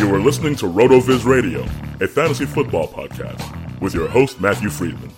You are listening to RotoViz Radio, a fantasy football podcast, with your host, Matthew Freedman.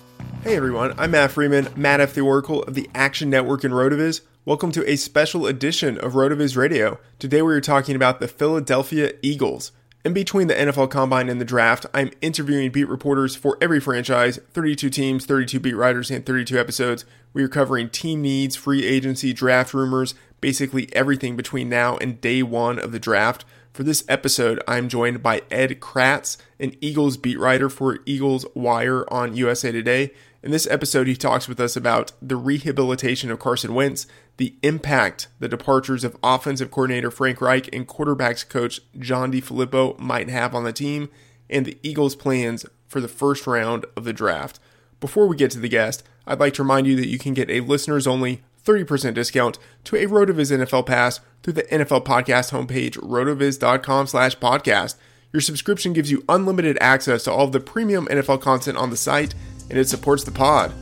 Hey everyone, I'm Matt Freedman, Matt F. the Oracle of the Action Network and RotoViz. Welcome to a special edition of RotoViz Radio. Today we are talking about the Philadelphia Eagles. In between the NFL Combine and the draft, I'm interviewing beat reporters for every franchise 32 teams, 32 beat writers, and 32 episodes. We are covering team needs, free agency, draft rumors, basically everything between now and day one of the draft. For this episode, I'm joined by Ed Kracz, an Eagles beat writer for Eagles Wire on USA Today. In this episode, he talks with us about the rehabilitation of Carson Wentz, the impact the departures of offensive coordinator Frank Reich and quarterbacks coach John DeFilippo might have on the team, and the Eagles' plans for the first round of the draft. Before we get to the guest, I'd like to remind you that you can get a listeners only 30% discount to a RotoViz NFL pass through the NFL podcast homepage, rotoviz.com slash podcast. Your subscription gives you unlimited access to all of the premium NFL content on the site, and it supports the pod.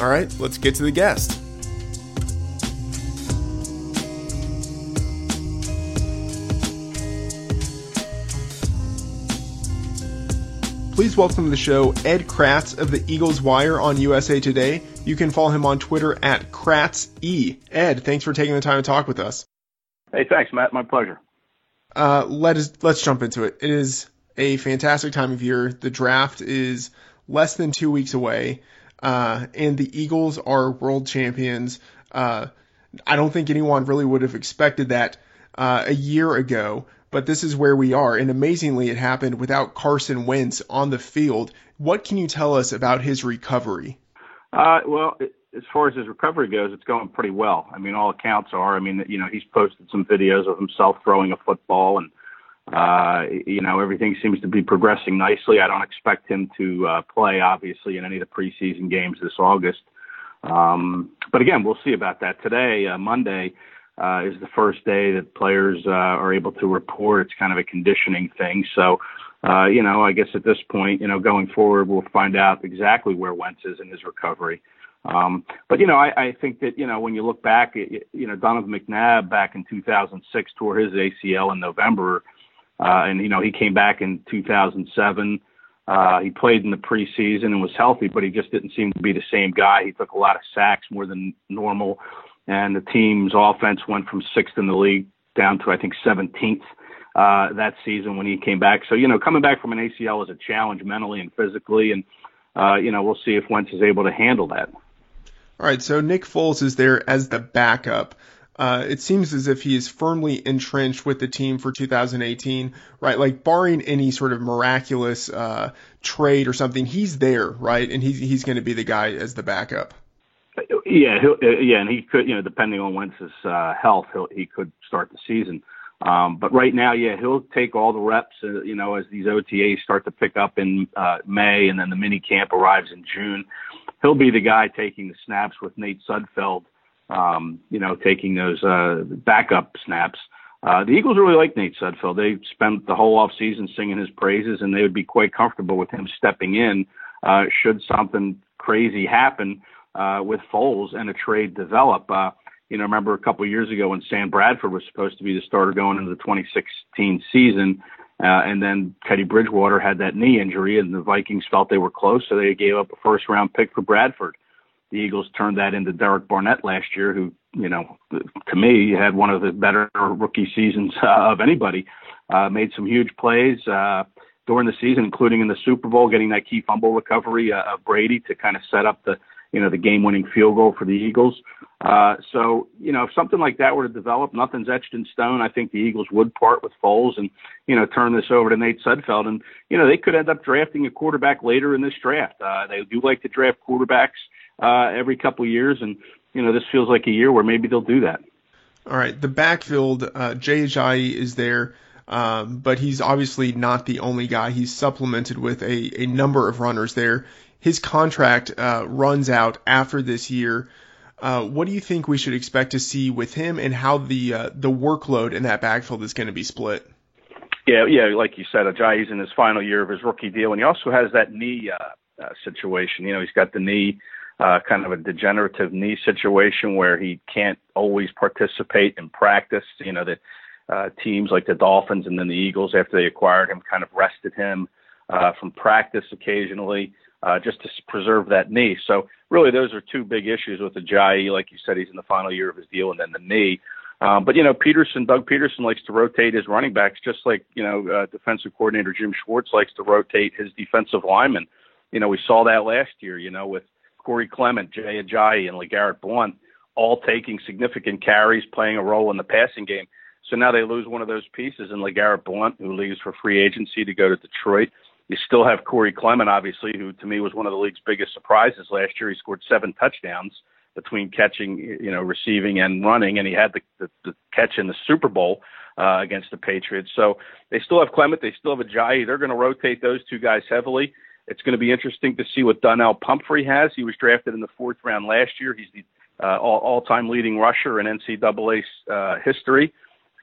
All right, let's get to the guest. Please welcome to the show Ed Kracz of the Eagles Wire on USA Today. You can follow him on Twitter at KratzE. Ed, thanks for taking the time to talk with us. Hey, thanks, Matt. My pleasure. Uh, let us let's jump into it. It is a fantastic time of year. The draft is less than two weeks away, uh, and the Eagles are world champions. Uh, I don't think anyone really would have expected that uh, a year ago, but this is where we are. And amazingly, it happened without Carson Wentz on the field. What can you tell us about his recovery? Uh, well, as far as his recovery goes, it's going pretty well. I mean, all accounts are. I mean, you know, he's posted some videos of himself throwing a football, and uh, you know, everything seems to be progressing nicely. I don't expect him to uh, play, obviously, in any of the preseason games this August. Um, but again, we'll see about that. Today, uh, Monday, uh, is the first day that players uh, are able to report. It's kind of a conditioning thing. So, uh, you know, I guess at this point, you know, going forward, we'll find out exactly where Wentz is in his recovery. Um, but you know, I, I think that you know when you look back, you know, Donovan McNabb back in 2006 tore his ACL in November, uh, and you know he came back in 2007. Uh, he played in the preseason and was healthy, but he just didn't seem to be the same guy. He took a lot of sacks more than normal, and the team's offense went from sixth in the league down to I think 17th uh, that season when he came back. So, you know, coming back from an ACL is a challenge mentally and physically. And, uh, you know, we'll see if Wentz is able to handle that. All right. So Nick Foles is there as the backup. Uh, it seems as if he is firmly entrenched with the team for 2018, right? Like barring any sort of miraculous uh, trade or something, he's there, right? And he's he's going to be the guy as the backup. Yeah, he'll, uh, yeah, and he could, you know, depending on Wentz's uh, health, he'll, he could start the season. Um, but right now, yeah, he'll take all the reps, uh, you know, as these OTAs start to pick up in uh, May and then the mini camp arrives in June. He'll be the guy taking the snaps with Nate Sudfeld, um, you know, taking those uh, backup snaps. Uh, the Eagles really like Nate Sudfeld. They spent the whole off season singing his praises, and they would be quite comfortable with him stepping in uh, should something crazy happen uh, with Foles and a trade develop. Uh, you know, remember a couple years ago when Sam Bradford was supposed to be the starter going into the 2016 season, uh, and then Teddy Bridgewater had that knee injury, and the Vikings felt they were close, so they gave up a first round pick for Bradford. The Eagles turned that into Derek Barnett last year, who, you know, to me had one of the better rookie seasons uh, of anybody. Uh, made some huge plays uh, during the season, including in the Super Bowl, getting that key fumble recovery uh, of Brady to kind of set up the you know, the game-winning field goal for the Eagles. Uh, so, you know, if something like that were to develop, nothing's etched in stone. I think the Eagles would part with Foles and, you know, turn this over to Nate Sudfeld. And, you know, they could end up drafting a quarterback later in this draft. Uh, they do like to draft quarterbacks uh, every couple years. And, you know, this feels like a year where maybe they'll do that. All right. The backfield, uh, Jay Ajayi is there. Um, but he's obviously not the only guy. He's supplemented with a, a number of runners there his contract uh, runs out after this year. Uh, what do you think we should expect to see with him, and how the uh, the workload in that backfield is going to be split? Yeah, yeah, like you said, Ajayi's in his final year of his rookie deal, and he also has that knee uh, uh, situation. You know, he's got the knee, uh, kind of a degenerative knee situation where he can't always participate in practice. You know, the uh, teams like the Dolphins and then the Eagles, after they acquired him, kind of rested him uh, from practice occasionally uh, just to preserve that knee. So really, those are two big issues with Ajayi. Like you said, he's in the final year of his deal, and then the knee. Um, but you know, Pederson, Doug Pederson likes to rotate his running backs, just like you know, uh, defensive coordinator Jim Schwartz likes to rotate his defensive linemen. You know, we saw that last year. You know, with Corey Clement, Jay Ajayi, and LeGarrette Blunt all taking significant carries, playing a role in the passing game. So now they lose one of those pieces in LeGarrette Blunt, who leaves for free agency to go to Detroit. You still have Corey Clement, obviously, who to me was one of the league's biggest surprises last year. He scored seven touchdowns between catching, you know, receiving and running, and he had the, the, the catch in the Super Bowl uh, against the Patriots. So they still have Clement, they still have Ajayi. They're going to rotate those two guys heavily. It's going to be interesting to see what Donnel Pumphrey has. He was drafted in the fourth round last year. He's the uh, all, all-time leading rusher in NCAA uh, history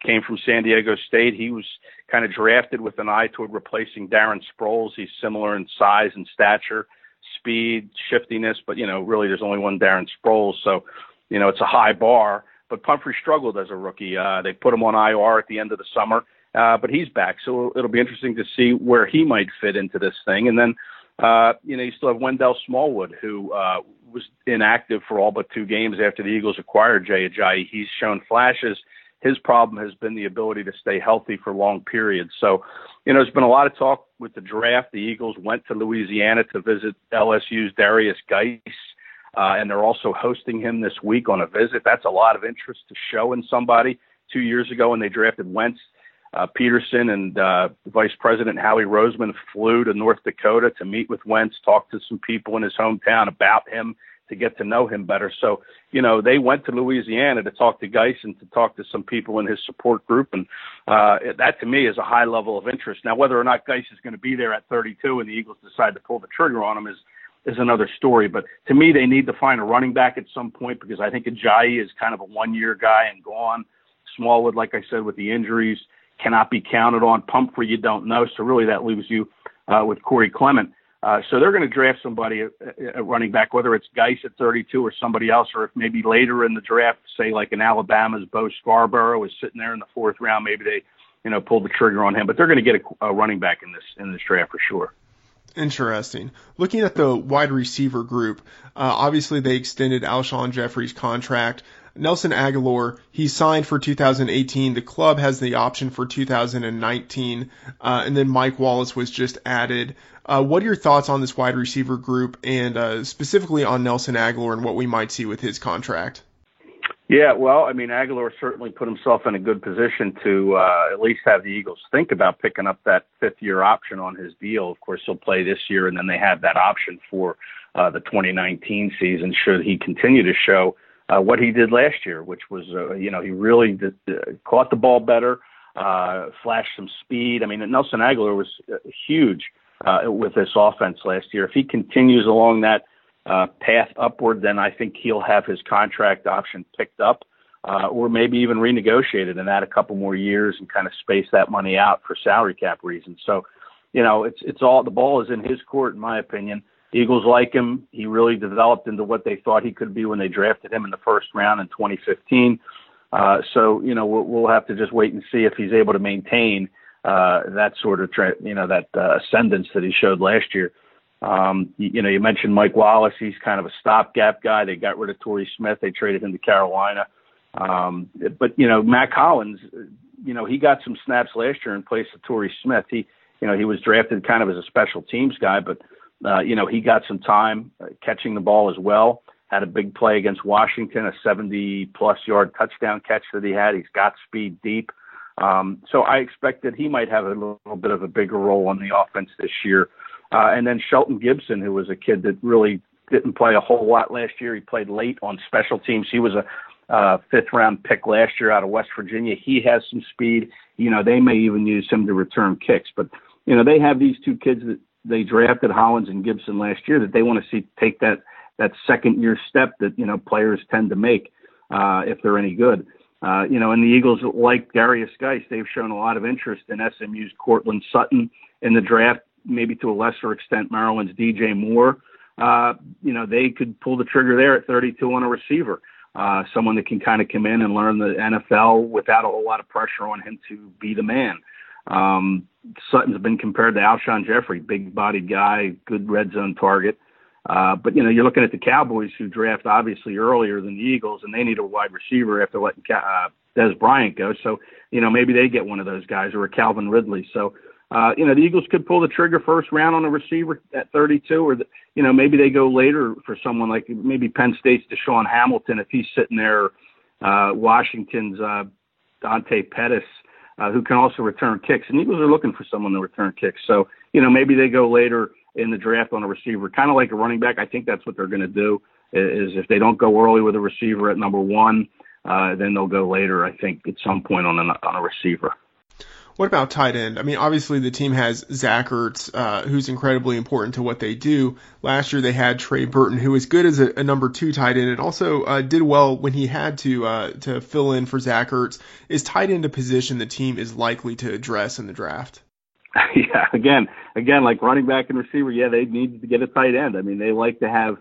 came from San Diego State. He was kind of drafted with an eye toward replacing Darren Sproles. He's similar in size and stature, speed, shiftiness, but you know, really there's only one Darren Sproles, so you know it's a high bar. But Pumphrey struggled as a rookie. Uh, they put him on IR at the end of the summer, uh, but he's back, so it'll be interesting to see where he might fit into this thing. And then, uh, you know, you still have Wendell Smallwood, who uh, was inactive for all but two games after the Eagles acquired Jay Ajayi. He's shown flashes his problem has been the ability to stay healthy for long periods. So, you know, there's been a lot of talk with the draft. The Eagles went to Louisiana to visit LSU's Darius Guice, uh, and they're also hosting him this week on a visit. That's a lot of interest to show in somebody. Two years ago, when they drafted Wentz, uh, Pederson and uh, Vice President Howie Roseman flew to North Dakota to meet with Wentz, talk to some people in his hometown about him to get to know him better. So, you know, they went to Louisiana to talk to Guice and to talk to some people in his support group. And uh, that to me is a high level of interest. Now, whether or not Guice is going to be there at 32 and the Eagles decide to pull the trigger on him is, is another story. But to me, they need to find a running back at some point because I think Ajayi is kind of a one year guy and gone. Smallwood, like I said, with the injuries, cannot be counted on. Pumphrey, you don't know. So really that leaves you uh, with Corey Clement. Uh, so they're going to draft somebody at, at running back, whether it's Guice at 32 or somebody else, or if maybe later in the draft, say like in Alabama's Bo Scarborough is sitting there in the fourth round, maybe they, you know, pull the trigger on him. But they're going to get a, a running back in this in this draft for sure. Interesting. Looking at the wide receiver group, uh, obviously they extended Alshon Jeffery's contract. Nelson Agholor, he signed for 2018. The club has the option for 2019, uh, and then Mike Wallace was just added. Uh, what are your thoughts on this wide receiver group, and uh, specifically on Nelson Agholor and what we might see with his contract? Yeah, well, I mean, Agholor certainly put himself in a good position to uh, at least have the Eagles think about picking up that fifth year option on his deal. Of course, he'll play this year, and then they have that option for uh, the 2019 season should he continue to show uh, what he did last year, which was, uh, you know, he really did, uh, caught the ball better, uh, flashed some speed. I mean, Nelson Agholor was uh, huge uh, with this offense last year. If he continues along that uh, path upward, then I think he'll have his contract option picked up, uh, or maybe even renegotiated and add a couple more years and kind of space that money out for salary cap reasons. So, you know, it's it's all the ball is in his court, in my opinion. Eagles like him. He really developed into what they thought he could be when they drafted him in the first round in 2015. Uh, so, you know, we'll, we'll have to just wait and see if he's able to maintain uh, that sort of, tra- you know, that uh, ascendance that he showed last year. Um, you, you know, you mentioned Mike Wallace. He's kind of a stopgap guy. They got rid of Torrey Smith. They traded him to Carolina. Um, but you know, Mack Hollins, you know, he got some snaps last year in place of Torrey Smith. He, you know, he was drafted kind of as a special teams guy, but uh, you know, he got some time uh, catching the ball as well. Had a big play against Washington, a 70 plus yard touchdown catch that he had. He's got speed deep. Um, so I expect that he might have a little, bit of a bigger role on the offense this year. Uh, and then Shelton Gibson, who was a kid that really didn't play a whole lot last year. He played late on special teams. He was a uh, fifth round pick last year out of West Virginia. He has some speed. You know, they may even use him to return kicks. But, you know, they have these two kids that they drafted Hollins and Gibson last year that they want to see take that that second year step that you know players tend to make uh, if they're any good. Uh, you know, and the Eagles, like Darius Guice, they've shown a lot of interest in SMU's Courtland Sutton in the draft, maybe to a lesser extent Maryland's DJ Moore. Uh, you know, they could pull the trigger there at 32 on a receiver, uh, someone that can kind of come in and learn the NFL without a whole lot of pressure on him to be the man. Um, Sutton's been compared to Alshon Jeffery, big bodied guy, good red zone target. Uh, but you know, you're looking at the Cowboys who draft obviously earlier than the Eagles, and they need a wide receiver after letting uh, Dez Bryant go. So you know, maybe they get one of those guys or a Calvin Ridley. So uh, you know, the Eagles could pull the trigger first round on a receiver at 32, or the, you know, maybe they go later for someone like maybe Penn State's DaeSean Hamilton if he's sitting there. Uh, Washington's uh, Dante Pettis uh, who can also return kicks. And Eagles are looking for someone to return kicks. So, you know, maybe they go later in the draft on a receiver, kind of like a running back. I think that's what they're going to do. Is if they don't go early with a receiver at number one, uh, then they'll go later. I think at some point on a, on a receiver. What about tight end? I mean, obviously the team has Zach Ertz, uh, who's incredibly important to what they do. Last year they had Trey Burton, who was good as a, a number two tight end and also uh, did well when he had to uh, to fill in for Zach Ertz. Is tight end a position the team is likely to address in the draft? Yeah, again, again, like running back and receiver, yeah, they need to get a tight end. I mean, they like to have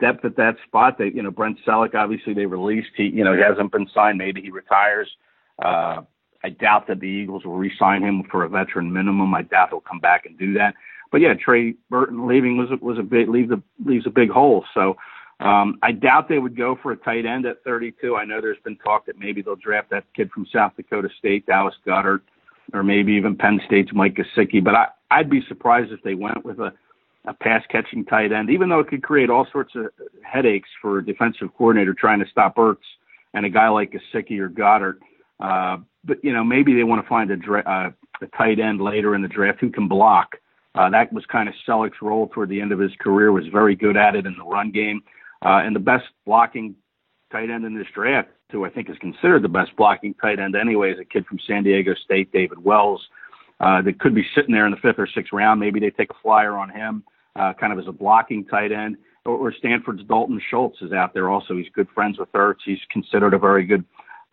depth at that spot. They, you know, Brent Celek, obviously they released. He, you know, he hasn't been signed. Maybe he retires. Uh, I doubt that the Eagles will re-sign him for a veteran minimum. I doubt he'll come back and do that. But yeah, Trey Burton leaving was was a big leaves a leaves a big hole. So um, I doubt they would go for a tight end at 32. I know there's been talk that maybe they'll draft that kid from South Dakota State, Dallas Goedert, or maybe even Penn State's Mike Gesicki. But I, I'd be surprised if they went with a, a pass catching tight end, even though it could create all sorts of headaches for a defensive coordinator trying to stop Ertz and a guy like Gesicki or Goedert. Uh, but you know maybe they want to find a, dra- uh, a tight end later in the draft who can block. Uh, that was kind of Celek's role toward the end of his career. Was very good at it in the run game, uh, and the best blocking tight end in this draft, who I think is considered the best blocking tight end anyway, is a kid from San Diego State, David Wells. Uh, that could be sitting there in the fifth or sixth round. Maybe they take a flyer on him, uh, kind of as a blocking tight end. Or, or Stanford's Dalton Schultz is out there also. He's good friends with Ertz. He's considered a very good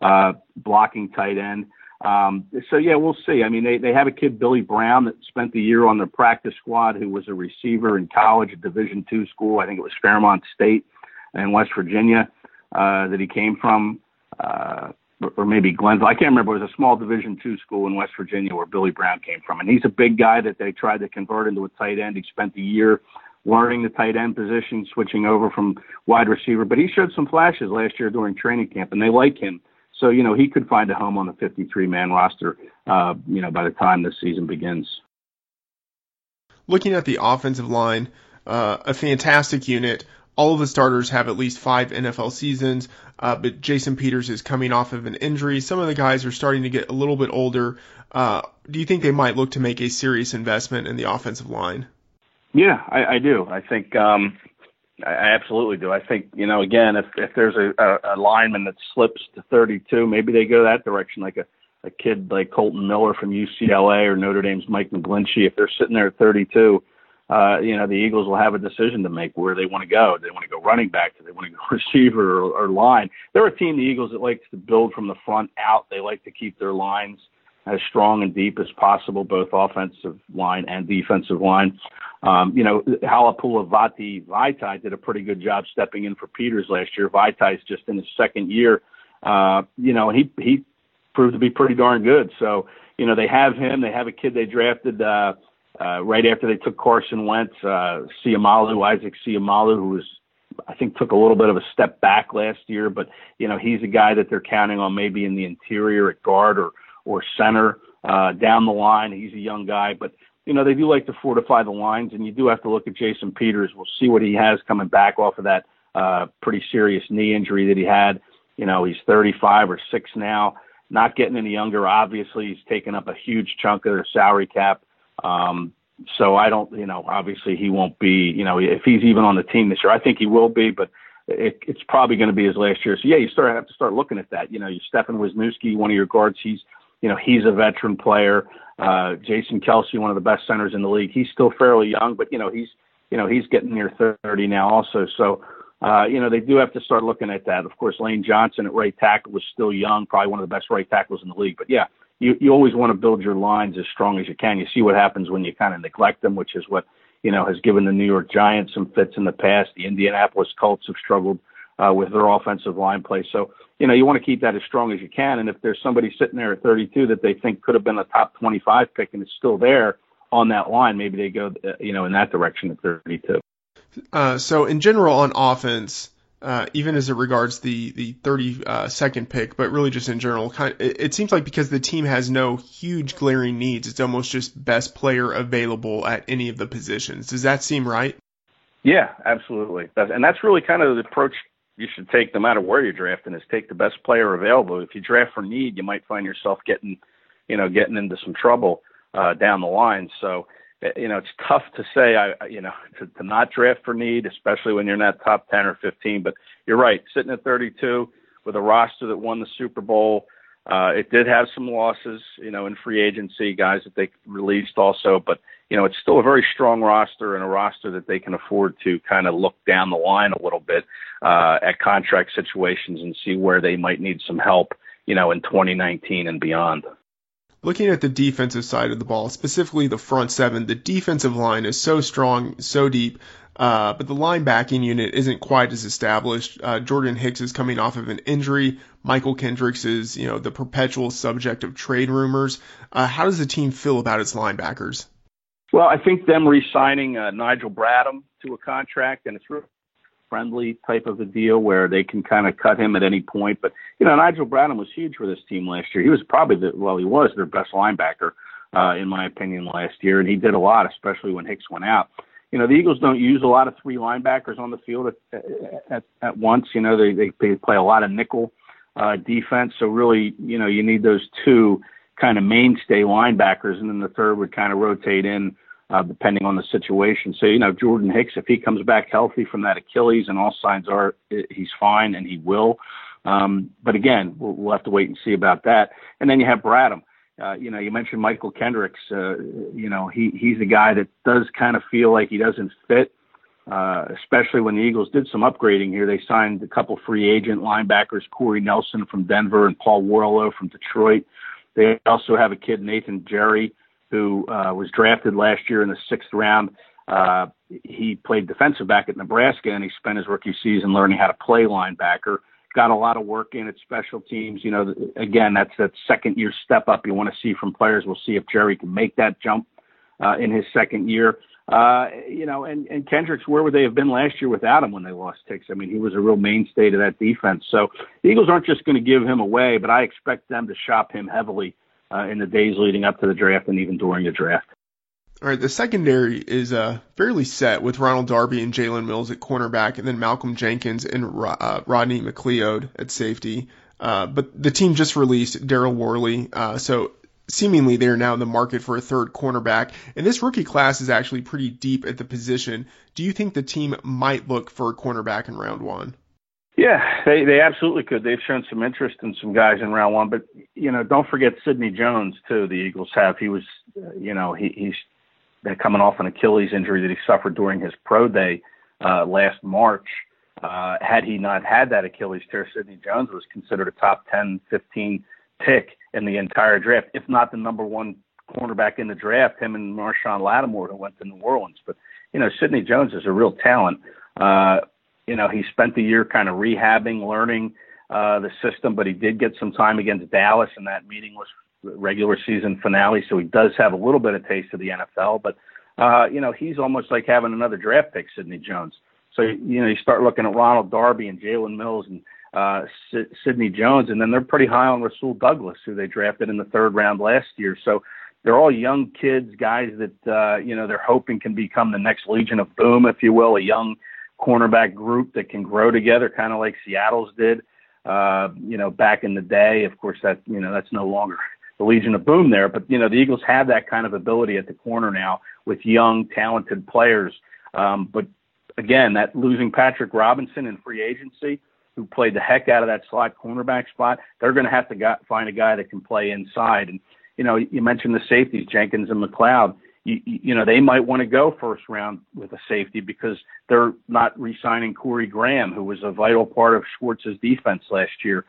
uh, blocking tight end. Um, so yeah, we'll see. I mean, they they have a kid Billy Brown that spent the year on their practice squad, who was a receiver in college at Division two school. I think it was Fairmont State in West Virginia uh, that he came from, uh, or maybe Glenville. I can't remember. It was a small Division two school in West Virginia where Billy Brown came from, and he's a big guy that they tried to convert into a tight end. He spent the year learning the tight end position, switching over from wide receiver. But he showed some flashes last year during training camp, and they like him. So you know he could find a home on the 53 man roster. Uh, you know by the time this season begins. Looking at the offensive line, uh, a fantastic unit. All of the starters have at least five NFL seasons, uh, but Jason Peters is coming off of an injury. Some of the guys are starting to get a little bit older. Uh, do you think they might look to make a serious investment in the offensive line? Yeah, I, I do. I think um, I absolutely do. I think you know again, if if there's a, a, a lineman that slips to 32, maybe they go that direction, like a a kid like Kolton Miller from UCLA or Notre Dame's Mike McGlinchey. If they're sitting there at 32, uh, you know the Eagles will have a decision to make where they want to go. Do they want to go running back? Do they want to go receiver or, or line? They're a team, the Eagles, that likes to build from the front out. They like to keep their lines as strong and deep as possible, both offensive line and defensive line. Um, you know, Halapoulivaati Vati Vaitai did a pretty good job stepping in for Peters last year. Vaitai's just in his second year. Uh, you know, he he proved to be pretty darn good. So, you know, they have him. They have a kid they drafted uh, uh, right after they took Carson Wentz, uh, Seumalo, Isaac Seumalo, who was I think took a little bit of a step back last year, but you know he's a guy that they're counting on maybe in the interior at guard or or center uh, down the line. He's a young guy, but you know they do like to fortify the lines, and you do have to look at Jason Peters. We'll see what he has coming back off of that uh, pretty serious knee injury that he had. You know he's 35 or six now, not getting any younger. Obviously, he's taken up a huge chunk of their salary cap. Um, so I don't, you know, obviously he won't be, you know, if he's even on the team this year, I think he will be, but it, it's probably going to be his last year. So yeah, you start have to start looking at that. You know, you Stefan Wisniewski, one of your guards, he's you know, he's a veteran player. Uh, Jason Kelce, one of the best centers in the league. He's still fairly young, but you know, he's you know he's getting near 30 now also. So uh, you know, they do have to start looking at that. Of course, Lane Johnson at right tackle was still young, probably one of the best right tackles in the league. But yeah, you you always want to build your lines as strong as you can. You see what happens when you kind of neglect them, which is what you know has given the New York Giants some fits in the past. The Indianapolis Colts have struggled uh, with their offensive line play. So, you know, you want to keep that as strong as you can. And if there's somebody sitting there at 32 that they think could have been a top 25 pick and is still there on that line, maybe they go, uh, you know, in that direction at 32. Uh, so in general on offense, uh, even as it regards the the 32nd uh, pick, but really just in general, kind of, it, it, seems like because the team has no huge glaring needs, it's almost just best player available at any of the positions. Does that seem right? Yeah, absolutely. and that's really kind of the approach you should take no matter where you're drafting is take the best player available. If you draft for need, you might find yourself getting, you know, getting into some trouble uh, down the line. So, eh, you know, it's tough to say, I, you know, to, to not draft for need, especially when you're that top 10 or 15. But you're right, sitting at 32 with a roster that won the Super Bowl. Uh, it did have some losses, you know, in free agency, guys that they released also, but you know, it's still a very strong roster and a roster that they can afford to kind of look down the line a little bit uh, at contract situations and see where they might need some help, you know, in 2019 and beyond. Looking at the defensive side of the ball, specifically the front seven, the defensive line is so strong, so deep, uh, but the linebacking unit isn't quite as established. Uh, Jordan Hicks is coming off of an injury. Mychal Kendricks is, you know, the perpetual subject of trade rumors. Uh, how does the team feel about its linebackers? Well, I think them re-signing uh, Nigel Bradham to a contract, and it's really friendly type of a deal where they can kind of cut him at any point. But you know, Nigel Bradham was huge for this team last year. He was probably the well, he was their best linebacker uh, in my opinion last year, and he did a lot, especially when Hicks went out. You know, the Eagles don't use a lot of three linebackers on the field at at, at once. You know, they they, they play a lot of nickel uh, defense, so really, you know, you need those two kind of mainstay linebackers, and then the third would kind of rotate in uh, depending on the situation. So, you know, Jordan Hicks, if he comes back healthy from that Achilles, and all signs are he's fine and he will. Um, but again, we'll, we'll have to wait and see about that. And then you have Bradham. Uh, you know, you mentioned Mychal Kendricks. Uh, you know, he he's a guy that does kind of feel like he doesn't fit, uh, especially when the Eagles did some upgrading here. They signed a couple free agent linebackers, Corey Nelson from Denver and Paul Worrilow from Detroit. They also have a kid, Nathan Gerry, who uh, was drafted last year in the sixth round. Uh, he played defensive back at Nebraska, and he spent his rookie season learning how to play linebacker. Got a lot of work in at special teams. You know, again, that's that second year step up you want to see from players. We'll see if Gerry can make that jump uh, in his second year. uh, you know, and, and Kendricks, where would they have been last year without him when they lost Hicks? I mean, he was a real mainstay to that defense. So the Eagles aren't just going to give him away, but I expect them to shop him heavily uh, in the days leading up to the draft and even during the draft. All right, the secondary is uh, fairly set with Ronald Darby and Jalen Mills at cornerback, and then Malcolm Jenkins and uh, Rodney McLeod at safety. Uh, but the team just released Daryl Worley, uh, so seemingly they are now in the market for a third cornerback. And this rookie class is actually pretty deep at the position. Do you think the team might look for a cornerback in round one? Yeah, they they absolutely could. They've shown some interest in some guys in round one, but you know, don't forget Sidney Jones too. The Eagles have. He was, you know, he, he's coming off an Achilles injury that he suffered during his pro day uh, last March. Uh, had he not had that Achilles tear, Sidney Jones was considered a top 10, 15 pick in the entire draft, if not the number one cornerback in the draft, him and Marshon Lattimore who went to New Orleans. But, you know, Sidney Jones is a real talent. Uh, you know, he spent the year kind of rehabbing, learning uh, the system, but he did get some time against Dallas in that meaningless regular season finale. So he does have a little bit of taste of the NFL, but, uh, you know, he's almost like having another draft pick, Sidney Jones. So, you know, you start looking at Ronald Darby and Jalen Mills and uh, Sidney Jones, and then they're pretty high on Rasul Douglas, who they drafted in the third round last year. So they're all young kids, guys that uh, you know they're hoping can become the next Legion of Boom, if you will, a young cornerback group that can grow together, kind of like Seattle's did. Uh, you know, back in the day, of course, that you know that's no longer the Legion of Boom there, but you know the Eagles have that kind of ability at the corner now with young, talented players. Um, but again, that losing Patrick Robinson in free agency who played the heck out of that slot cornerback spot, they're going to have to got, find a guy that can play inside. And you know, you mentioned the safeties, Jenkins and McLeod. You, you know, they might want to go first round with a safety because they're not re-signing Corey Graham, who was a vital part of Schwartz's defense last year.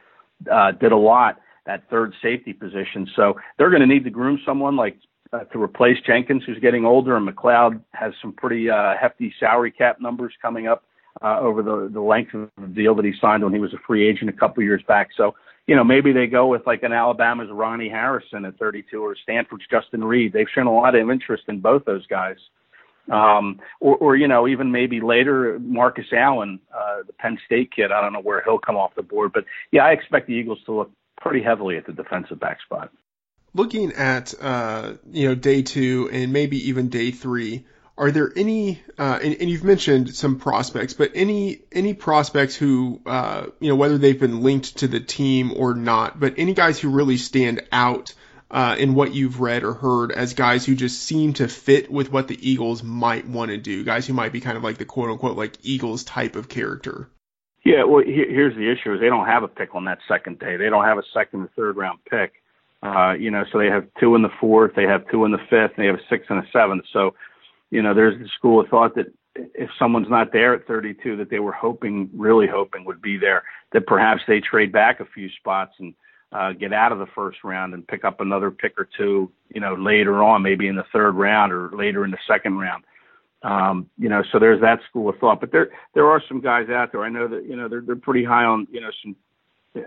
Uh, did a lot at third safety position. So they're going to need to groom someone like uh, to replace Jenkins, who's getting older, and McLeod has some pretty uh, hefty salary cap numbers coming up uh, over the the length of the deal that he signed when he was a free agent a couple years back. So you know maybe they go with like an Alabama's Ronnie Harrison at 32 or Stanford's Justin Reid. They've shown a lot of interest in both those guys. Um, or, or you know even maybe later Marcus Allen, uh, the Penn State kid. I don't know where he'll come off the board, but yeah, I expect the Eagles to look pretty heavily at the defensive back spot. Looking at uh, you know day two and maybe even day three are there any uh, and, and, you've mentioned some prospects, but any any prospects who uh, you know whether they've been linked to the team or not, but any guys who really stand out uh, in what you've read or heard as guys who just seem to fit with what the Eagles might want to do, guys who might be kind of like the quote unquote like Eagles type of character. Yeah, well, here's the issue: is they don't have a pick on that second day. They don't have a second or third round pick. Uh, you know, so they have two in the fourth, they have two in the fifth, and they have a sixth and a seventh. So you know, there's the school of thought that if someone's not there at 32 that they were hoping, really hoping would be there, that perhaps they trade back a few spots and uh, get out of the first round and pick up another pick or two, you know, later on, maybe in the third round or later in the second round. Um, you know, so there's that school of thought. But there there are some guys out there. I know that you know they're they're pretty high on you know some uh,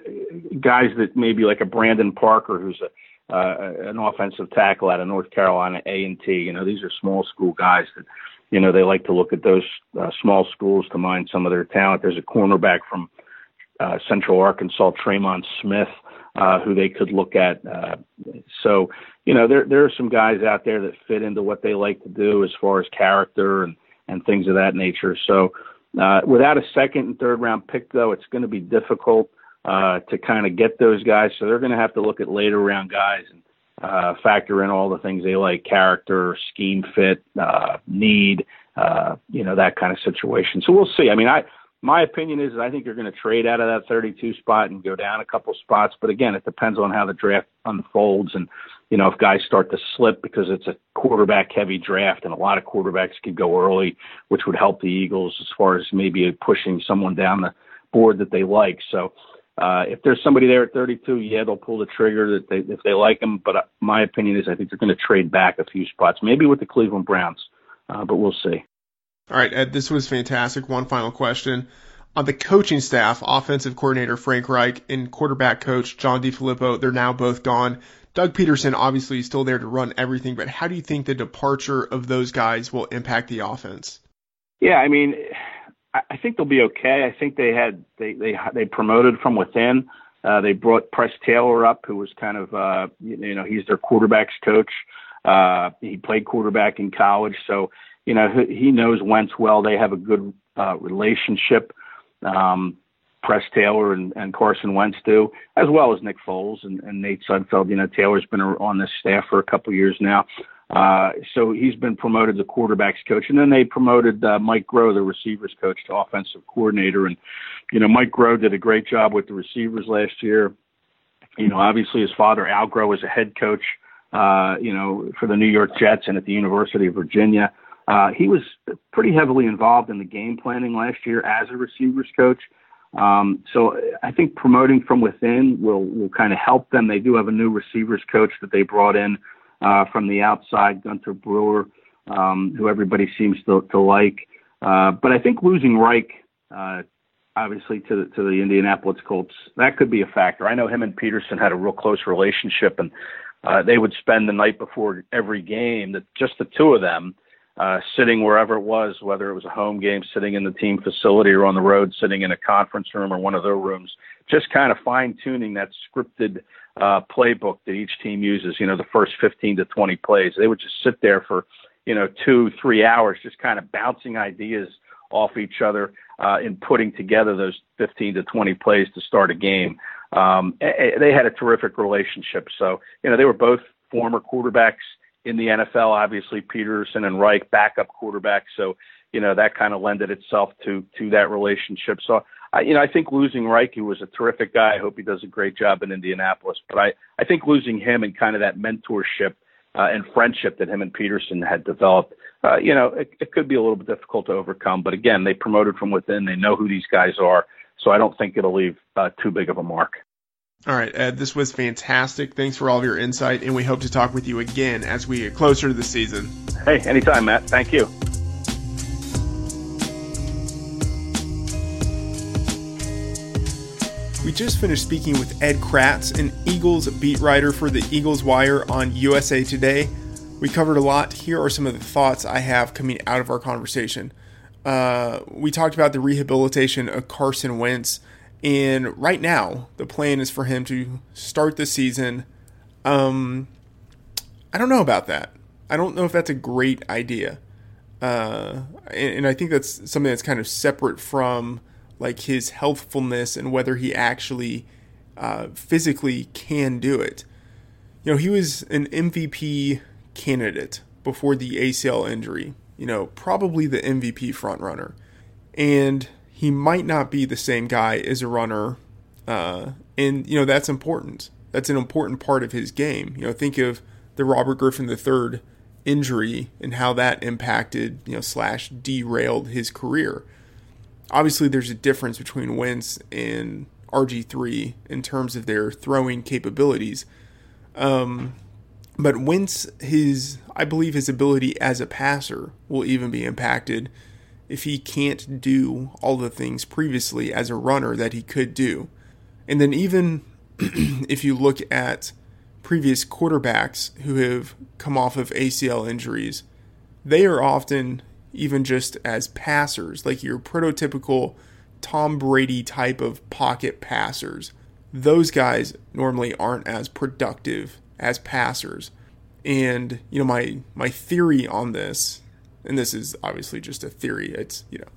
guys that maybe like a Brandon Parker who's a uh, an offensive tackle out of North Carolina A and T. You know, these are small school guys that, you know, they like to look at those uh, small schools to mine some of their talent. There's a cornerback from uh, Central Arkansas, Tremon Smith, uh, who they could look at. Uh, so, you know, there there are some guys out there that fit into what they like to do as far as character and and things of that nature. So, uh, without a second and third round pick, though, it's going to be difficult uh, to kind of get those guys. So they're going to have to look at later round guys and uh, factor in all the things they like: character, scheme fit, uh, need, uh, you know, that kind of situation. So we'll see. I mean, I my opinion is I think you're going to trade out of that 32 spot and go down a couple spots. But again, it depends on how the draft unfolds and you know if guys start to slip because it's a quarterback heavy draft and a lot of quarterbacks could go early, which would help the Eagles as far as maybe pushing someone down the board that they like. So uh, if there's somebody there at 32, yeah, they'll pull the trigger that they, if they like him. But uh, my opinion is I think they're going to trade back a few spots, maybe with the Cleveland Browns, uh, but we'll see. All right, Ed, this was fantastic. One final question. On the coaching staff, offensive coordinator Frank Reich and quarterback coach John DeFilippo, they're now both gone. Doug Pederson obviously is still there to run everything, but how do you think the departure of those guys will impact the offense? Yeah, I mean, I think they'll be okay. I think they had they they they promoted from within. Uh, they brought Press Taylor up, who was kind of uh, you know he's their quarterbacks coach. Uh, he played quarterback in college, so you know he knows Wentz well. They have a good uh, relationship. Um, Press Taylor and, and Carson Wentz do, as well as Nick Foles and, and Nate Sudfeld. You know, Taylor's been on this staff for a couple years now. Uh, so he's been promoted to quarterbacks coach. And then they promoted uh, Mike Groh, the receivers coach, to offensive coordinator. And, you know, Mike Groh did a great job with the receivers last year. You know, obviously his father, Al Groh, was a head coach, uh, you know, for the New York Jets and at the University of Virginia. Uh, he was pretty heavily involved in the game planning last year as a receivers coach. Um, so I think promoting from within will will kind of help them. They do have a new receivers coach that they brought in uh, from the outside, Gunter Brewer, um, who everybody seems to, to like. Uh, but I think losing Reich, uh, obviously to the, to the Indianapolis Colts, that could be a factor. I know him and Pederson had a real close relationship, and uh, they would spend the night before every game, that just the two of them uh, sitting wherever it was, whether it was a home game, sitting in the team facility or on the road, sitting in a conference room or one of their rooms, just kind of fine tuning that scripted uh, playbook that each team uses, you know, the first 15 to 20 plays. They would just sit there for, you know, two, three hours, just kind of bouncing ideas off each other uh, in putting together those 15 to 20 plays to start a game. Um, they had a terrific relationship. So, you know, they were both former quarterbacks in the NFL. Obviously, Pederson and Reich, backup quarterbacks. So, you know, that kind of lended itself to to that relationship. So, I, you know, I think losing Reich, who was a terrific guy, I hope he does a great job in Indianapolis. But I, I think losing him and kind of that mentorship uh, and friendship that him and Pederson had developed, uh, you know, it, it could be a little bit difficult to overcome. But again, they promoted from within. They know who these guys are. So I don't think it'll leave uh, too big of a mark. All right, Ed, this was fantastic. Thanks for all of your insight, and we hope to talk with you again as we get closer to the season. Hey, anytime, Matt. Thank you. We just finished speaking with Ed Kracz, an Eagles beat writer for the Eagles Wire on USA Today. We covered a lot. Here are some of the thoughts I have coming out of our conversation. Uh, we talked about the rehabilitation of Carson Wentz and right now, the plan is for him to start the season. Um, I don't know about that. I don't know if that's a great idea. Uh, and, and I think that's something that's kind of separate from like his healthfulness and whether he actually uh, physically can do it. You know, he was an MVP candidate before the ACL injury. You know, probably the MVP frontrunner. And he might not be the same guy as a runner, uh, and you know that's important. That's an important part of his game. You know, think of the Robert Griffin III injury and how that impacted, you know, slash derailed his career. Obviously, there's a difference between Wentz and RG3 in terms of their throwing capabilities. Um, but Wentz, his, I believe his ability as a passer will even be impacted if he can't do all the things previously as a runner that he could do. And then, even if you look at previous quarterbacks who have come off of ACL injuries, they are often even just as passers, like your prototypical Tom Brady type of pocket passers. Those guys normally aren't as productive as passers. And you know my my theory on this and this is obviously just a theory. It's you know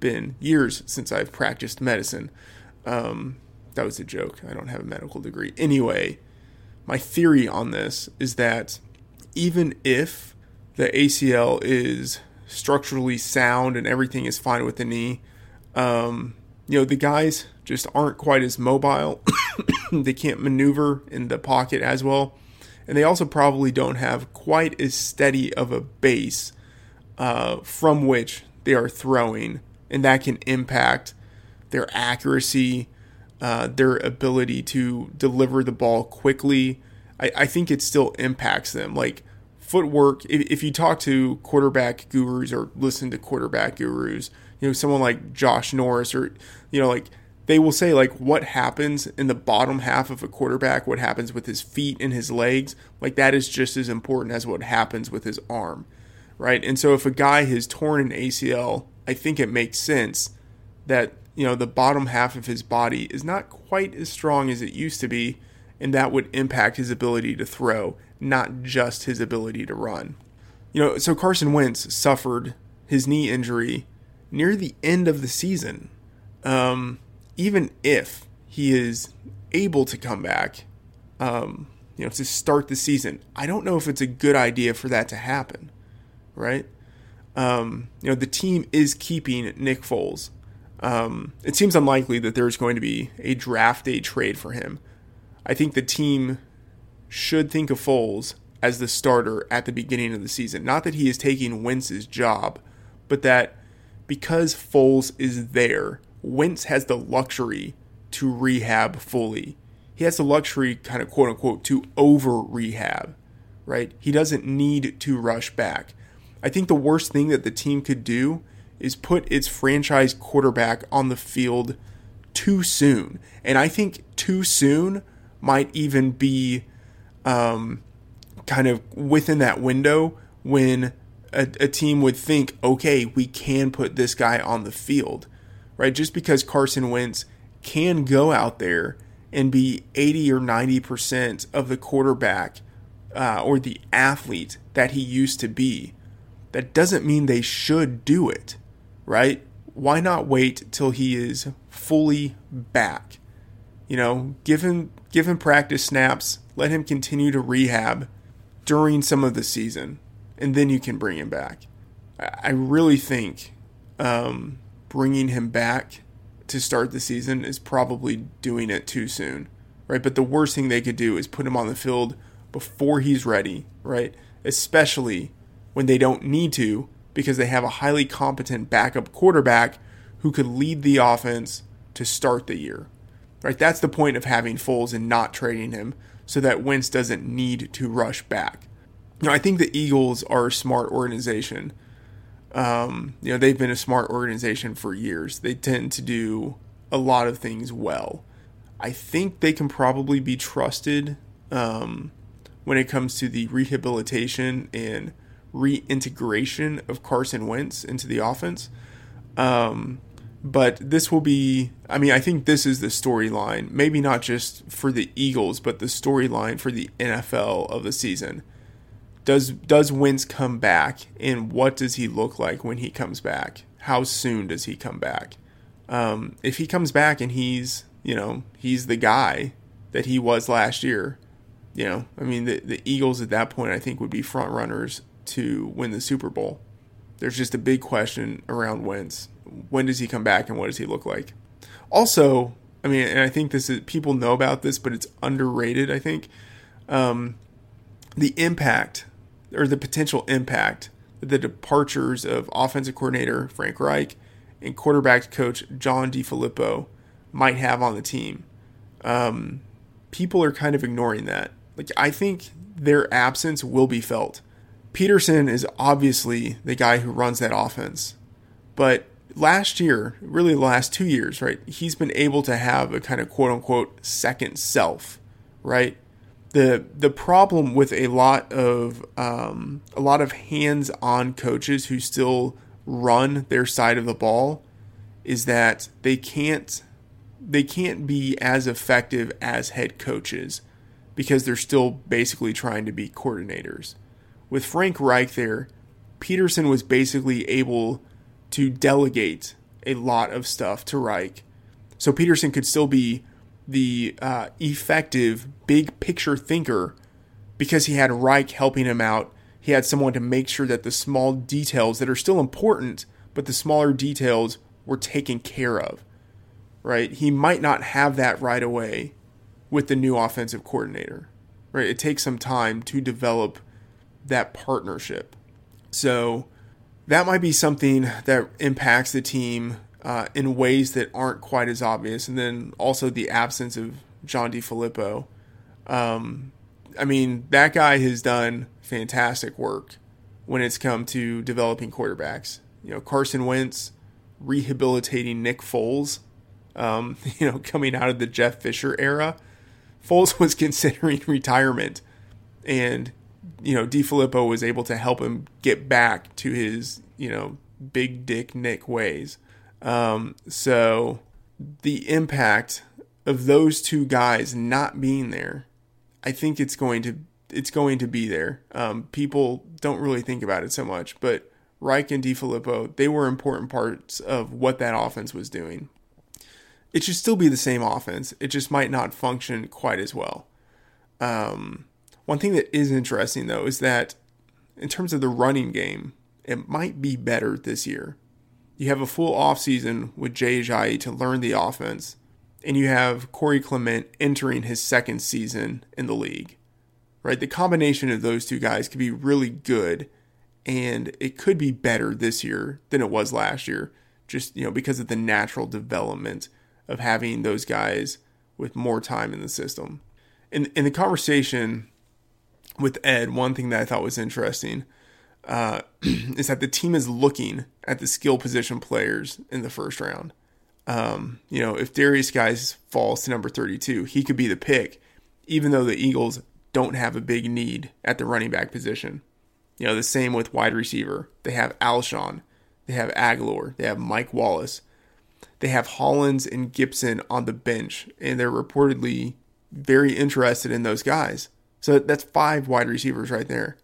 been years since I've practiced medicine. Um, that was a joke. I don't have a medical degree. Anyway, my theory on this is that even if the ACL is structurally sound and everything is fine with the knee, um, you know, the guys just aren't quite as mobile. they can't maneuver in the pocket as well. And they also probably don't have quite as steady of a base uh, from which they are throwing, and that can impact their accuracy, uh, their ability to deliver the ball quickly. I, I think it still impacts them. Like footwork. If, if you talk to quarterback gurus or listen to quarterback gurus, you know, someone like Josh Norris or, you know, like they will say like what happens in the bottom half of a quarterback, what happens with his feet and his legs, like that is just as important as what happens with his arm, right? And so if a guy has torn an ACL, I think it makes sense that you know the bottom half of his body is not quite as strong as it used to be, and that would impact his ability to throw, not just his ability to run. You know, so Carson Wentz suffered his knee injury near the end of the season. Um, even if he is able to come back, um, you know, to start the season, I don't know if it's a good idea for that to happen, right? Um, you know, the team is keeping Nick Foles. Um, it seems unlikely that there's going to be a draft day trade for him. I think the team should think of Foles as the starter at the beginning of the season. Not that he is taking Wentz's job, but that because Foles is there, Wentz has the luxury to rehab fully. He has the luxury, kind of quote unquote, to over rehab, right? He doesn't need to rush back. I think the worst thing that the team could do is put its franchise quarterback on the field too soon. And I think too soon might even be um, kind of within that window when a, a, team would think, okay, we can put this guy on the field, right? Just because Carson Wentz can go out there and be 80 or 90% of the quarterback uh, or the athlete that he used to be, that doesn't mean they should do it right? Why not wait till he is fully back? You know, give him give him practice snaps, let him continue to rehab during some of the season, and then you can bring him back. I really think um, bringing him back to start the season is probably doing it too soon, right? But the worst thing they could do is put him on the field before he's ready, right? Especially when they don't need to because they have a highly competent backup quarterback who could lead the offense to start the year. Right? That's the point of having Foles and not trading him so that Wentz doesn't need to rush back. Now, I think the Eagles are a smart organization. Um, you know, they've been a smart organization for years. They tend to do a lot of things well. I think they can probably be trusted um, when it comes to the rehabilitation and reintegration of Carson Wentz into the offense. Um, but this will be, I mean, I think this is the storyline, maybe not just for the Eagles, but the storyline for the NFL of the season. Does does Wentz come back, and what does he look like when he comes back? How soon does he come back? Um, if he comes back and he's, you know, he's the guy that he was last year, you know, I mean, the the Eagles at that point, I think, would be front runners to win the Super Bowl. There's just a big question around Wentz. When does he come back and what does he look like? Also, I mean, and I think this is people know about this, but it's underrated. I think um, the impact or the potential impact that the departures of offensive coordinator Frank Reich and quarterback coach John DeFilippo might have on the team. Um, people are kind of ignoring that. Like I think their absence will be felt. Pederson is obviously the guy who runs that offense. But last year, really the last two years, right, he's been able to have a kind of quote unquote second self, right? The the problem with a lot of um, a lot of hands on coaches who still run their side of the ball is that they can't they can't be as effective as head coaches because they're still basically trying to be coordinators with Frank Reich there, Pederson was basically able to delegate a lot of stuff to Reich. So Pederson could still be the uh, effective big picture thinker because he had Reich helping him out. He had someone to make sure that the small details that are still important, but the smaller details were taken care of. Right? He might not have that right away with the new offensive coordinator. Right? It takes some time to develop that partnership. So that might be something that impacts the team uh, in ways that aren't quite as obvious. And then also the absence of John DeFilippo. Um, I mean, that guy has done fantastic work when it's come to developing quarterbacks. You know, Carson Wentz rehabilitating Nick Foles, um, you know, coming out of the Jeff Fisher era. Foles was considering retirement, and you know, DeFilippo was able to help him get back to his, you know, big dick Nick ways. Um, so the impact of those two guys not being there, I think it's going to it's going to be there. Um, people don't really think about it so much, but Reich and DeFilippo, they were important parts of what that offense was doing. It should still be the same offense. It just might not function quite as well. Um, one thing that is interesting though is that in terms of the running game, it might be better this year. You have a full offseason with Jay Ajayi to learn the offense, and you have Corey Clement entering his second season in the league. Right? The combination of those two guys could be really good, and it could be better this year than it was last year, just you know, because of the natural development of having those guys with more time in the system. In in the conversation with Ed, one thing that I thought was interesting uh, is that the team is looking at the skill position players in the first round. Um, you know, if Derrius Guice falls to number 32, he could be the pick, even though the Eagles don't have a big need at the running back position. You know, the same with wide receiver. They have Alshon, they have Agholor, they have Mike Wallace, they have Hollins and Gibson on the bench, and they're reportedly very interested in those guys. So that's five wide receivers right there.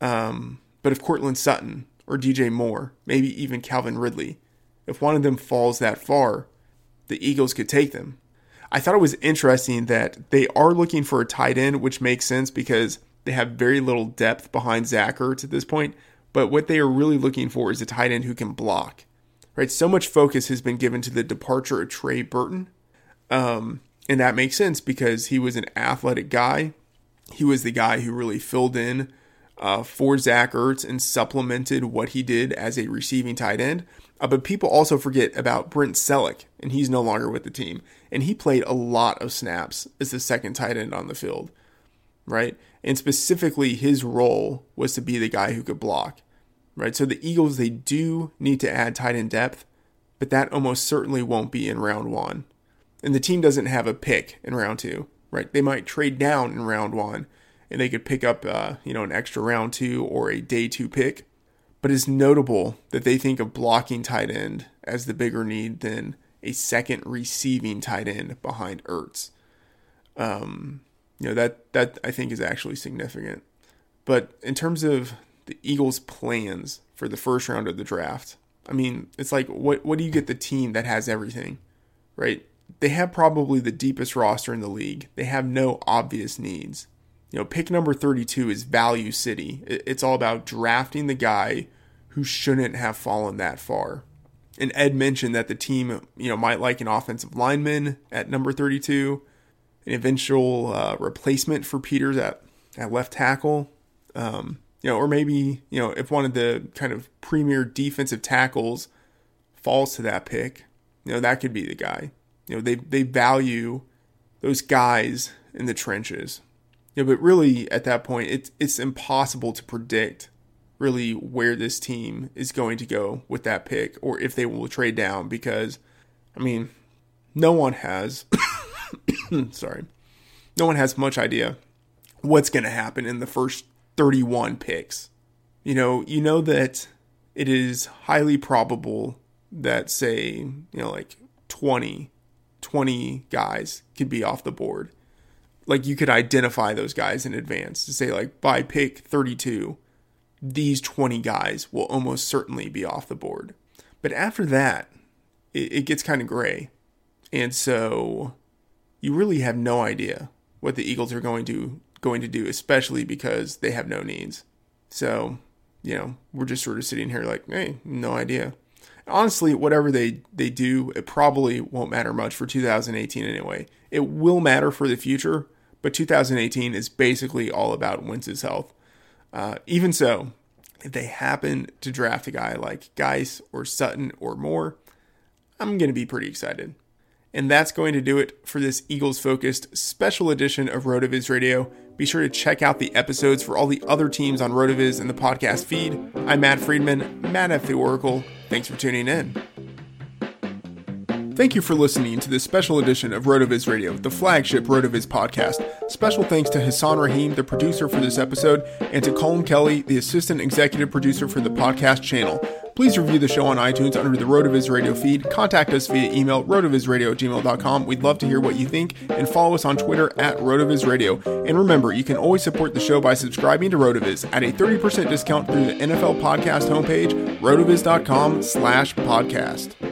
Um, but if Courtland Sutton or DJ Moore, maybe even Calvin Ridley, if one of them falls that far, the Eagles could take them. I thought it was interesting that they are looking for a tight end, which makes sense because they have very little depth behind Zach Ertz at this point. But what they are really looking for is a tight end who can block. Right? So much focus has been given to the departure of Trey Burton. Um, and that makes sense because he was an athletic guy. He was the guy who really filled in uh, for Zach Ertz and supplemented what he did as a receiving tight end. Uh, but people also forget about Brent Celek, and he's no longer with the team. And he played a lot of snaps as the second tight end on the field, right? And specifically, his role was to be the guy who could block, right? So the Eagles, they do need to add tight end depth, but that almost certainly won't be in round one. And the team doesn't have a pick in round two, right? They might trade down in round one and they could pick up, uh, you know, an extra round two or a day two pick. But it's notable that they think of blocking tight end as the bigger need than a second receiving tight end behind Ertz. Um, you know that that I think is actually significant. But in terms of the Eagles' plans for the first round of the draft, I mean, it's like what what do you get the team that has everything, right? They have probably the deepest roster in the league. They have no obvious needs you know, pick number 32 is Value City. It's all about drafting the guy who shouldn't have fallen that far. And Ed mentioned that the team, you know, might like an offensive lineman at number 32, an eventual uh, replacement for Peters at, at left tackle. Um, you know, or maybe, you know, if one of the kind of premier defensive tackles falls to that pick, you know, that could be the guy. You know, they they value those guys in the trenches. Yeah, but really at that point, it's it's impossible to predict really where this team is going to go with that pick or if they will trade down because, I mean, no one has. sorry, no one has much idea what's going to happen in the first 31 picks. You know, you know that it is highly probable that say, you know, like 20 20 guys could be off the board. Like you could identify those guys in advance to say like by pick 32 these 20 guys will almost certainly be off the board. But after that it, it gets kind of gray. And so you really have no idea what the eagles are going to going to do especially because they have no needs. So you know we're just sort of sitting here like hey no idea honestly whatever they they do it probably won't matter much for 2018 anyway it will matter for the future but 2018 is basically all about Wentz's health. Uh, even so, if they happen to draft a guy like Guice or Sutton or Moore, I'm going to be pretty excited. And that's going to do it for this Eagles focused special edition of road RotoViz Radio. Be sure to check out the episodes for all the other teams on RotoViz in the podcast feed. I'm Matt Freedman, Matt F. the Oracle. Thanks for tuning in. Thank you for listening to this special edition of RotoViz Radio, the flagship RotoViz podcast. Special thanks to Hassan Rahim, the producer for this episode, and to Colin Kelly, the assistant executive producer for the podcast channel. Please review the show on iTunes under the RotoViz Radio feed. Contact us via email, rotovizradio at gmail.com. We'd love to hear what you think, and follow us on Twitter at RotoViz Radio. And remember, you can always support the show by subscribing to RotoViz at a 30% discount through the NFL podcast homepage, rotoviz.com slash podcast.